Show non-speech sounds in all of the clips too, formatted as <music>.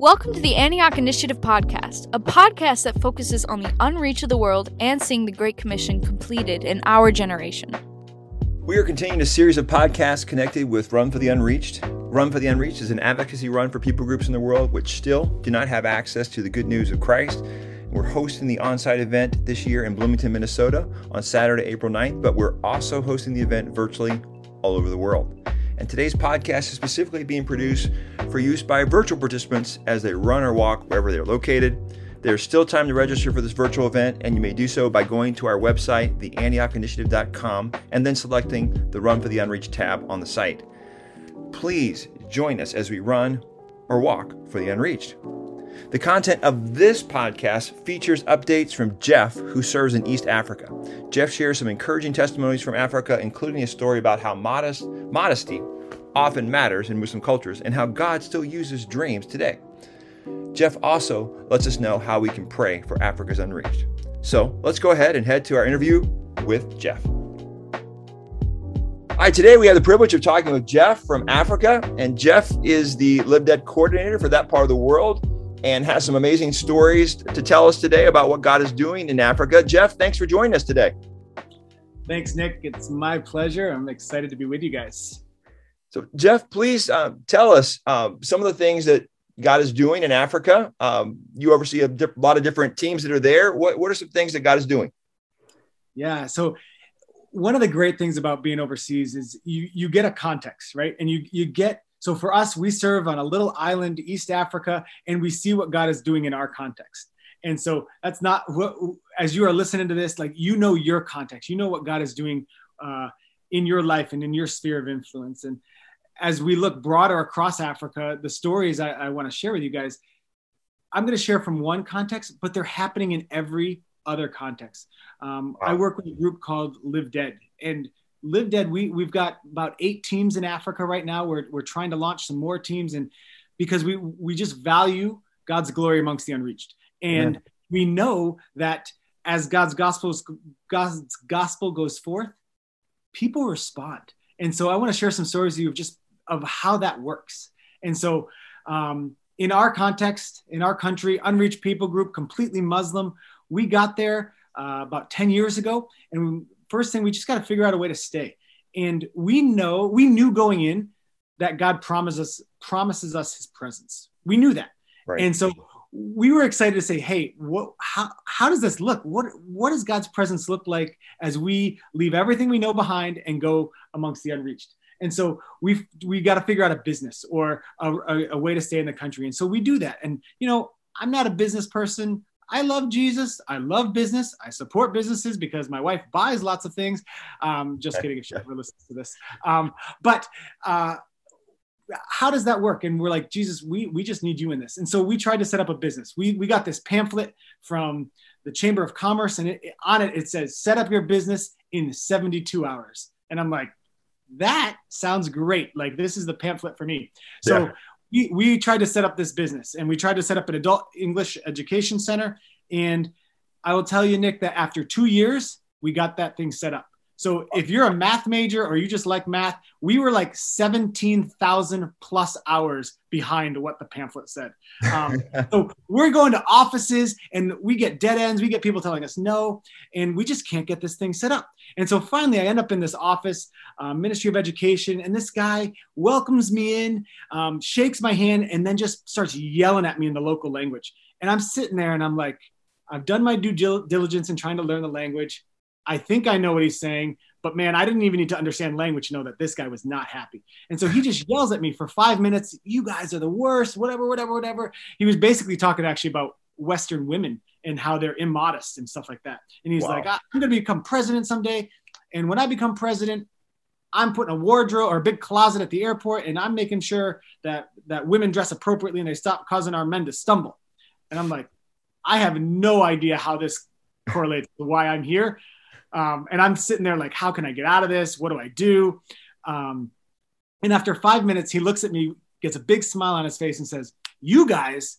Welcome to the Antioch Initiative Podcast, a podcast that focuses on the unreach of the world and seeing the Great Commission completed in our generation. We are continuing a series of podcasts connected with Run for the Unreached. Run for the Unreached is an advocacy run for people groups in the world which still do not have access to the good news of Christ. We're hosting the on site event this year in Bloomington, Minnesota on Saturday, April 9th, but we're also hosting the event virtually all over the world. And today's podcast is specifically being produced for use by virtual participants as they run or walk wherever they're located. There's still time to register for this virtual event, and you may do so by going to our website, theantiochinitiative.com, and then selecting the Run for the Unreached tab on the site. Please join us as we run or walk for the unreached. The content of this podcast features updates from Jeff, who serves in East Africa. Jeff shares some encouraging testimonies from Africa, including a story about how modest, modesty often matters in Muslim cultures and how God still uses dreams today. Jeff also lets us know how we can pray for Africa's unreached. So let's go ahead and head to our interview with Jeff. All right, today we have the privilege of talking with Jeff from Africa, and Jeff is the Live Dead coordinator for that part of the world and has some amazing stories to tell us today about what God is doing in Africa. Jeff, thanks for joining us today. Thanks, Nick. It's my pleasure. I'm excited to be with you guys. So, Jeff, please uh, tell us uh, some of the things that God is doing in Africa. Um, you oversee a lot of different teams that are there. What, what are some things that God is doing? Yeah. So, one of the great things about being overseas is you you get a context, right? And you you get so for us, we serve on a little island, East Africa, and we see what God is doing in our context. And so that's not what, as you are listening to this, like you know your context, you know what God is doing uh, in your life and in your sphere of influence. And as we look broader across Africa, the stories I, I want to share with you guys, I'm going to share from one context, but they're happening in every other context. Um, wow. I work with a group called Live Dead, and Live Dead, we we've got about eight teams in Africa right now. We're we're trying to launch some more teams, and because we we just value God's glory amongst the unreached, and yeah. we know that as God's gospel God's gospel goes forth, people respond. And so I want to share some stories with you of just of how that works. And so um, in our context, in our country, unreached people group, completely Muslim, we got there uh, about 10 years ago, and first thing we just got to figure out a way to stay. And we know, we knew going in that God promises us, promises us his presence. We knew that. Right. And so we were excited to say, hey, what, how, how does this look? What, what does God's presence look like as we leave everything we know behind and go amongst the unreached? And so we've we got to figure out a business or a, a, a, way to stay in the country. And so we do that. And you know, I'm not a business person. I love Jesus. I love business. I support businesses because my wife buys lots of things. Um, just kidding if she ever listens to this. Um, but uh, how does that work? And we're like, Jesus, we, we just need you in this. And so we tried to set up a business. We, we got this pamphlet from the Chamber of Commerce, and it, on it, it says, set up your business in 72 hours. And I'm like, that sounds great. Like, this is the pamphlet for me. So yeah we, we tried to set up this business and we tried to set up an adult English education center. And I will tell you, Nick, that after two years, we got that thing set up. So if you're a math major or you just like math, we were like 17,000 plus hours behind what the pamphlet said. Um, <laughs> so we're going to offices and we get dead ends. We get people telling us no, and we just can't get this thing set up. And so finally, I end up in this office, uh, Ministry of Education, and this guy welcomes me in, um, shakes my hand, and then just starts yelling at me in the local language. And I'm sitting there and I'm like, I've done my due diligence in trying to learn the language. I think I know what he's saying, but man, I didn't even need to understand language to know that this guy was not happy. And so he <laughs> just yells at me for five minutes. You guys are the worst, whatever, whatever, whatever. He was basically talking actually about Western women and how they're immodest and stuff like that. And he's wow. like, ah, I'm going to become president someday. And when I become president, I'm putting a wardrobe or a big closet at the airport and I'm making sure that, that women dress appropriately and they stop causing our men to stumble. And I'm like, I have no idea how this correlates to why I'm here. Um, and I'm sitting there like, how can I get out of this? What do I do? Um, and after five minutes, he looks at me, gets a big smile on his face, and says, You guys,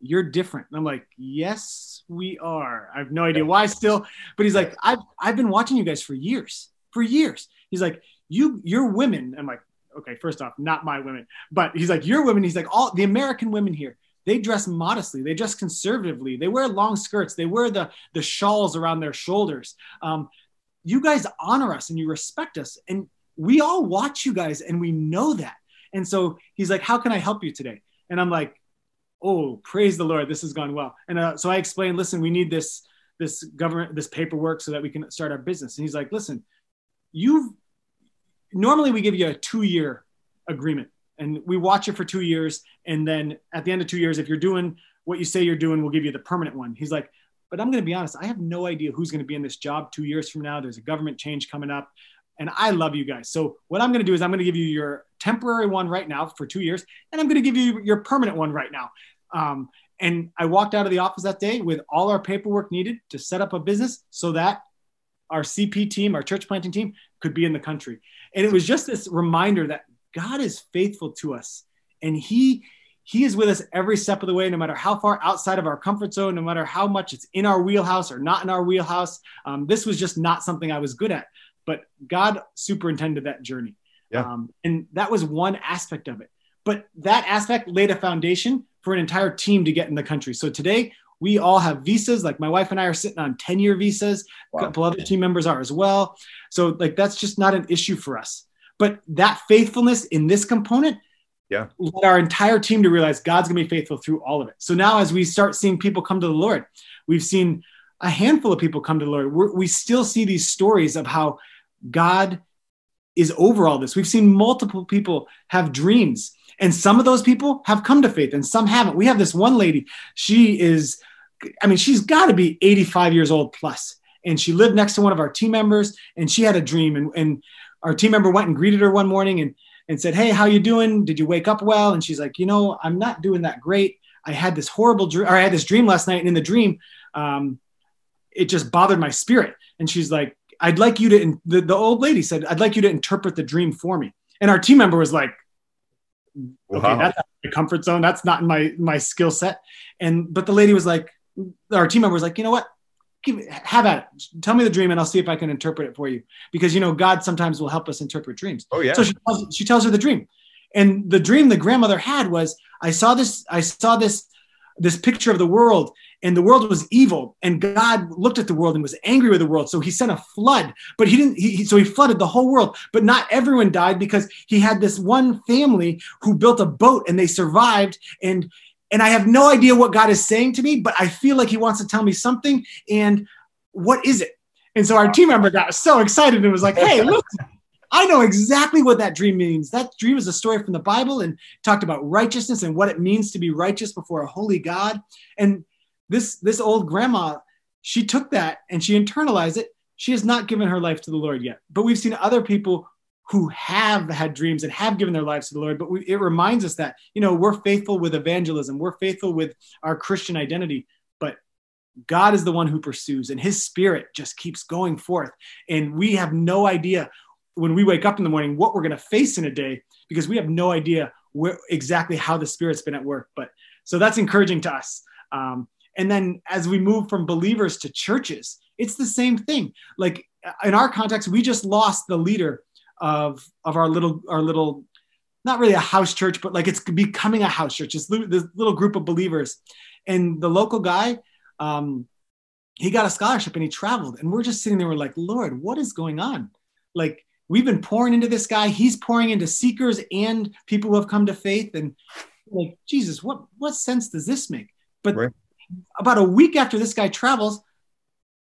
you're different. And I'm like, Yes, we are. I have no idea why still. But he's like, I've, I've been watching you guys for years, for years. He's like, You, you're women. I'm like, Okay, first off, not my women. But he's like, You're women. He's like, All the American women here, they dress modestly. They dress conservatively. They wear long skirts. They wear the the shawls around their shoulders. Um, you guys honor us and you respect us and we all watch you guys and we know that. And so he's like how can i help you today? And i'm like oh praise the lord. This has gone well. And uh, so i explained listen we need this this government this paperwork so that we can start our business. And he's like listen you've normally we give you a two year agreement and we watch it for two years and then at the end of two years if you're doing what you say you're doing we'll give you the permanent one. He's like but i'm going to be honest i have no idea who's going to be in this job two years from now. There's a government change coming up and i love you guys. So what i'm going to do is i'm going to give you your temporary one right now for two years and i'm going to give you your permanent one right now. Um, and i walked out of the office that day with all our paperwork needed to set up a business so that our cp team our church planting team could be in the country. And it was just this reminder that God is faithful to us and he he is with us every step of the way no matter how far outside of our comfort zone no matter how much it's in our wheelhouse or not in our wheelhouse. Um, this was just not something i was good at but god superintended that journey. Yeah. Um, and that was one aspect of it. But that aspect laid a foundation for an entire team to get in the country. So today we all have visas. Like my wife and i are sitting on 10 year visas wow. a couple other team members are as well. So like that's just not an issue for us. But that faithfulness in this component yeah. led our entire team to realize God's going to be faithful through all of it. So now, as we start seeing people come to the Lord, we've seen a handful of people come to the Lord. We're, we still see these stories of how God is over all this. We've seen multiple people have dreams, and some of those people have come to faith, and some haven't. We have this one lady. She is, I mean, she's got to be 85 years old plus, and she lived next to one of our team members, and she had a dream, and and our team member went and greeted her one morning and and said, "Hey, how you doing? Did you wake up well?" And she's like, "You know, I'm not doing that great. I had this horrible dream, or I had this dream last night, and in the dream, um, it just bothered my spirit." And she's like, "I'd like you to." The, the old lady said, "I'd like you to interpret the dream for me." And our team member was like, "Okay, wow. that's not my comfort zone. That's not in my my skill set." And but the lady was like, our team member was like, "You know what? Give have at it. Tell me the dream, and I'll see if I can interpret it for you. Because you know, God sometimes will help us interpret dreams. Oh yeah. So she tells, she tells her the dream, and the dream the grandmother had was, I saw this, I saw this, this picture of the world, and the world was evil, and God looked at the world and was angry with the world, so He sent a flood. But He didn't. He, so He flooded the whole world, but not everyone died because He had this one family who built a boat and they survived and and I have no idea what God is saying to me, but I feel like He wants to tell me something. And what is it? And so our team member got so excited and was like, "Hey, look, I know exactly what that dream means. That dream is a story from the Bible and talked about righteousness and what it means to be righteous before a holy God." And this this old grandma, she took that and she internalized it. She has not given her life to the Lord yet, but we've seen other people who have had dreams and have given their lives to the Lord. But we, it reminds us that, you know, we're faithful with evangelism, we're faithful with our Christian identity, but God is the one who pursues, and his spirit just keeps going forth. And we have no idea when we wake up in the morning what we're going to face in a day because we have no idea where exactly how the spirit's been at work. But so that's encouraging to us. Um, and then as we move from believers to churches, it's the same thing. Like in our context, we just lost the leader of of our little our little not really a house church, but like it's becoming a house church. It's this little group of believers, and the local guy, um, he got a scholarship and he traveled, and we're just sitting there, we're like, Lord, what is going on? Like we've been pouring into this guy, he's pouring into seekers and people who have come to faith, and like Jesus, what what sense does this make? But right. about a week after this guy travels,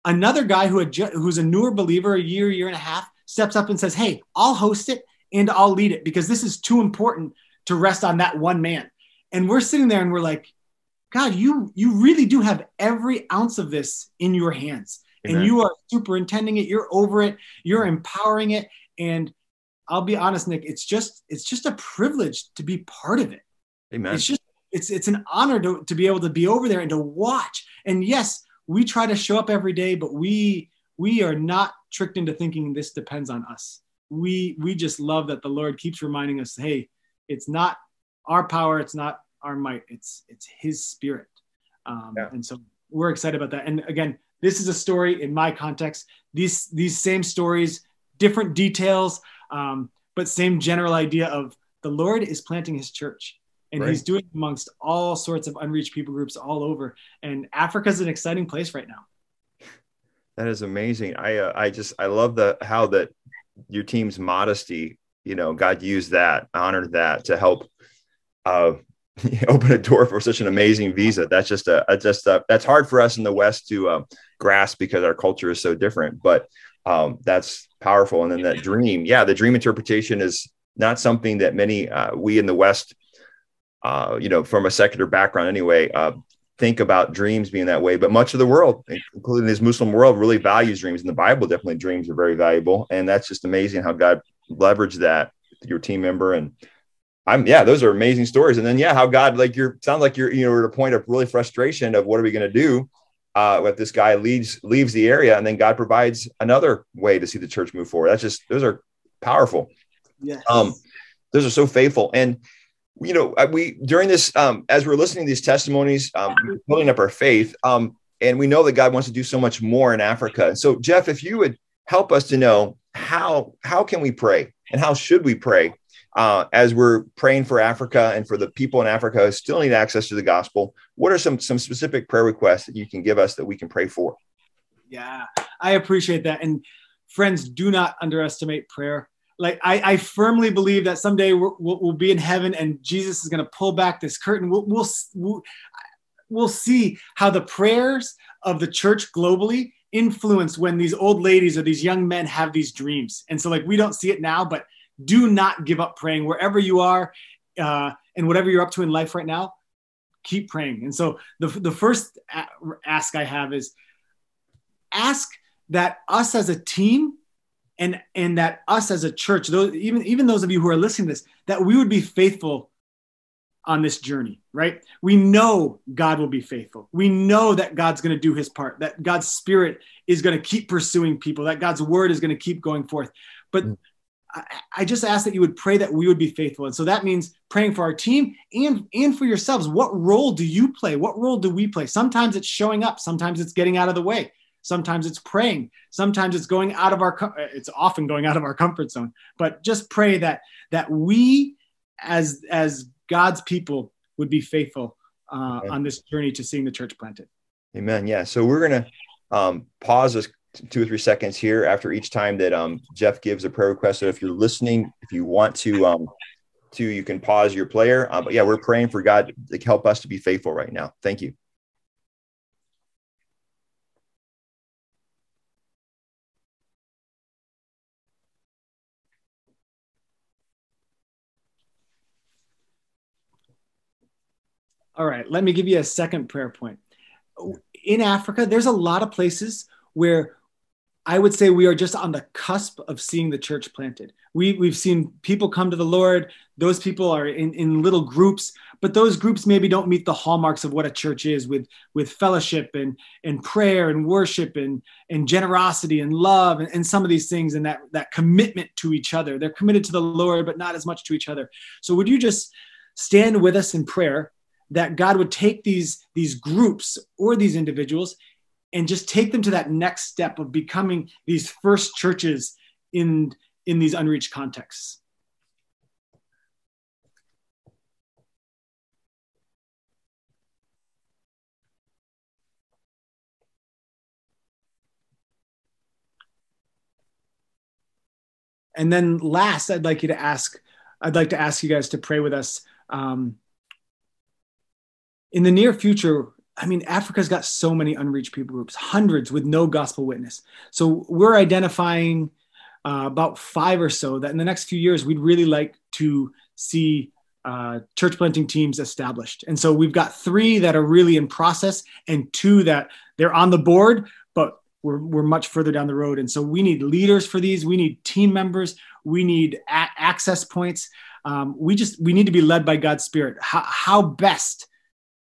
another guy who had ju- who's a newer believer, a year, year and a half, steps up and says, Hey, I'll host it and I'll lead it because this is too important to rest on that one man. And we're sitting there and we're like, God, you you really do have every ounce of this in your hands. Amen. And you are superintending it, you're over it, you're empowering it. And I'll be honest, Nick, it's just it's just a privilege to be part of it. Amen. It's just it's it's an honor to, to be able to be over there and to watch. And yes, we try to show up every day, but we we are not tricked into thinking this depends on us. We we just love that the Lord keeps reminding us, hey, it's not our power, it's not our might, it's it's His Spirit. Um, yeah. And so we're excited about that. And again, this is a story in my context. These these same stories, different details, um, but same general idea of the Lord is planting His church, and Right. he's doing amongst all sorts of unreached people groups all over. And Africa's an exciting place right now. That is amazing. I uh, I just I love the how that your team's modesty. You know, God used that, honored that to help uh, <laughs> open a door for such an amazing visa. That's just a, a just a, that's hard for us in the West to uh, grasp because our culture is so different. But um, that's powerful. And then that dream, yeah, the dream interpretation is not something that many uh, we in the West, uh, you know, from a secular background anyway, uh, think about dreams being that way. But much of the world, including this Muslim world, really values dreams. And the Bible definitely dreams are very valuable. And that's just amazing how God leveraged that your team member and. I'm yeah, those are amazing stories. And then yeah, how God like you're sounds like you're you know at a point of really frustration of what are we going to do? Uh, if this guy leaves leaves the area, and then God provides another way to see the church move forward. That's just those are powerful. Yes. Um, those are so faithful. And you know, we during this um, as we're listening to these testimonies, um, building up our faith, um, and we know that God wants to do so much more in Africa. And so, Jeff, if you would help us to know how how can we pray and how should we pray uh, as we're praying for Africa and for the people in Africa who still need access to the gospel, what are some some specific prayer requests that you can give us that we can pray for? Yeah, I appreciate that. And friends, do not underestimate prayer. Like I, I firmly believe that someday we'll, we'll, we'll be in heaven and Jesus is going to pull back this curtain. We'll, we'll, we'll, we'll see how the prayers of the church globally influence when these old ladies or these young men have these dreams. And so like we don't see it now, but do not give up praying wherever you are uh, and whatever you're up to in life right now keep praying and so the, the first ask i have is ask that us as a team and and that us as a church those even even those of you who are listening to this that we would be faithful on this journey right we know god will be faithful we know that god's going to do his part that god's spirit is going to keep pursuing people that god's word is going to keep going forth but mm. I just ask that you would pray that we would be faithful. And so that means praying for our team and, and for yourselves. What role do you play? What role do we play? Sometimes it's showing up. Sometimes it's getting out of the way. Sometimes it's praying. Sometimes it's going out of our, it's often going out of our comfort zone, but just pray that, that we as, as God's people would be faithful uh, on this journey to seeing the church planted. Amen. Yeah. So we're going to um, pause this two or three seconds here after each time that um, Jeff gives a prayer request. So if you're listening, if you want to, um, to you can pause your player. Uh, but yeah, we're praying for God to help us to be faithful right now. Thank you. All right, let me give you a second prayer point. In Africa, there's a lot of places where I would say we are just on the cusp of seeing the church planted. We, we've seen people come to the Lord. Those people are in, in little groups, but those groups maybe don't meet the hallmarks of what a church is with, with fellowship and, and prayer and worship and, and generosity and love and, and some of these things and that, that commitment to each other. They're committed to the Lord, but not as much to each other. So would you just stand with us in prayer that God would take these, these groups or these individuals and just take them to that next step of becoming these first churches in in these unreached contexts. And then last i'd like you to ask i'd like to ask you guys to pray with us um, in the near future I mean, Africa's got so many unreached people groups, hundreds with no gospel witness. So we're identifying uh, about five or so that in the next few years we'd really like to see uh, church planting teams established. And so we've got three that are really in process and two that they're on the board, but we're, we're much further down the road. And so we need leaders for these. We need team members. We need a- access points. Um, we just, we need to be led by God's spirit. How, how best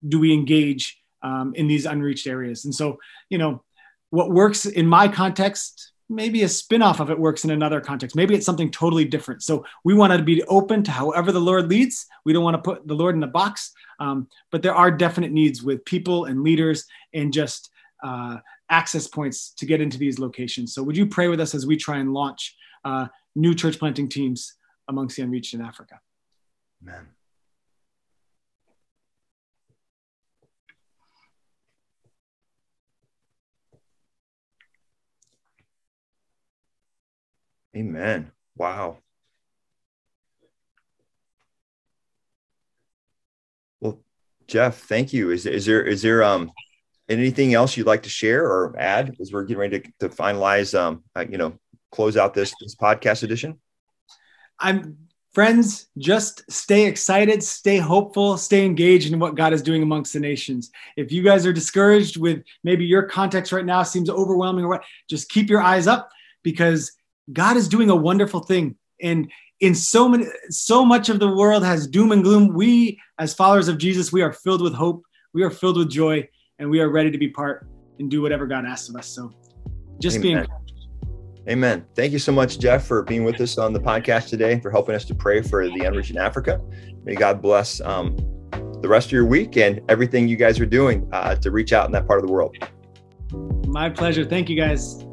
do we engage um, in these unreached areas. And so, you know, what works in my context, maybe a spin-off of it works in another context. Maybe it's something totally different. So we want to be open to however the Lord leads. We don't want to put the Lord in a box, um, but there are definite needs with people and leaders and just uh, access points to get into these locations. So would you pray with us as we try and launch uh, new church planting teams amongst the unreached in Africa? Amen. Amen. Wow. Well, Jeff, thank you. Is, is there is there um anything else you'd like to share or add as we're getting ready to, to finalize um uh, you know close out this this podcast edition? I'm friends, just stay excited, stay hopeful, stay engaged in what God is doing amongst the nations. If you guys are discouraged with maybe your context right now seems overwhelming or what, just keep your eyes up because God is doing a wonderful thing. And in so many, so much of the world has doom and gloom. We, as followers of Jesus, we are filled with hope, we are filled with joy, and we are ready to be part and do whatever God asks of us. So just Amen. being Amen. Thank you so much, Jeff, for being with us on the podcast today, for helping us to pray for the unreached in Africa. May God bless um, the rest of your week and everything you guys are doing uh, to reach out in that part of the world. My pleasure. Thank you, guys.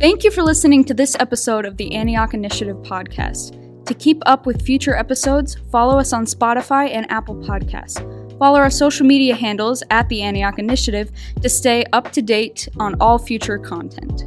Thank you for listening to this episode of the Antioch Initiative podcast. To keep up with future episodes, follow us on Spotify and Apple Podcasts. Follow our social media handles at the Antioch Initiative to stay up to date on all future content.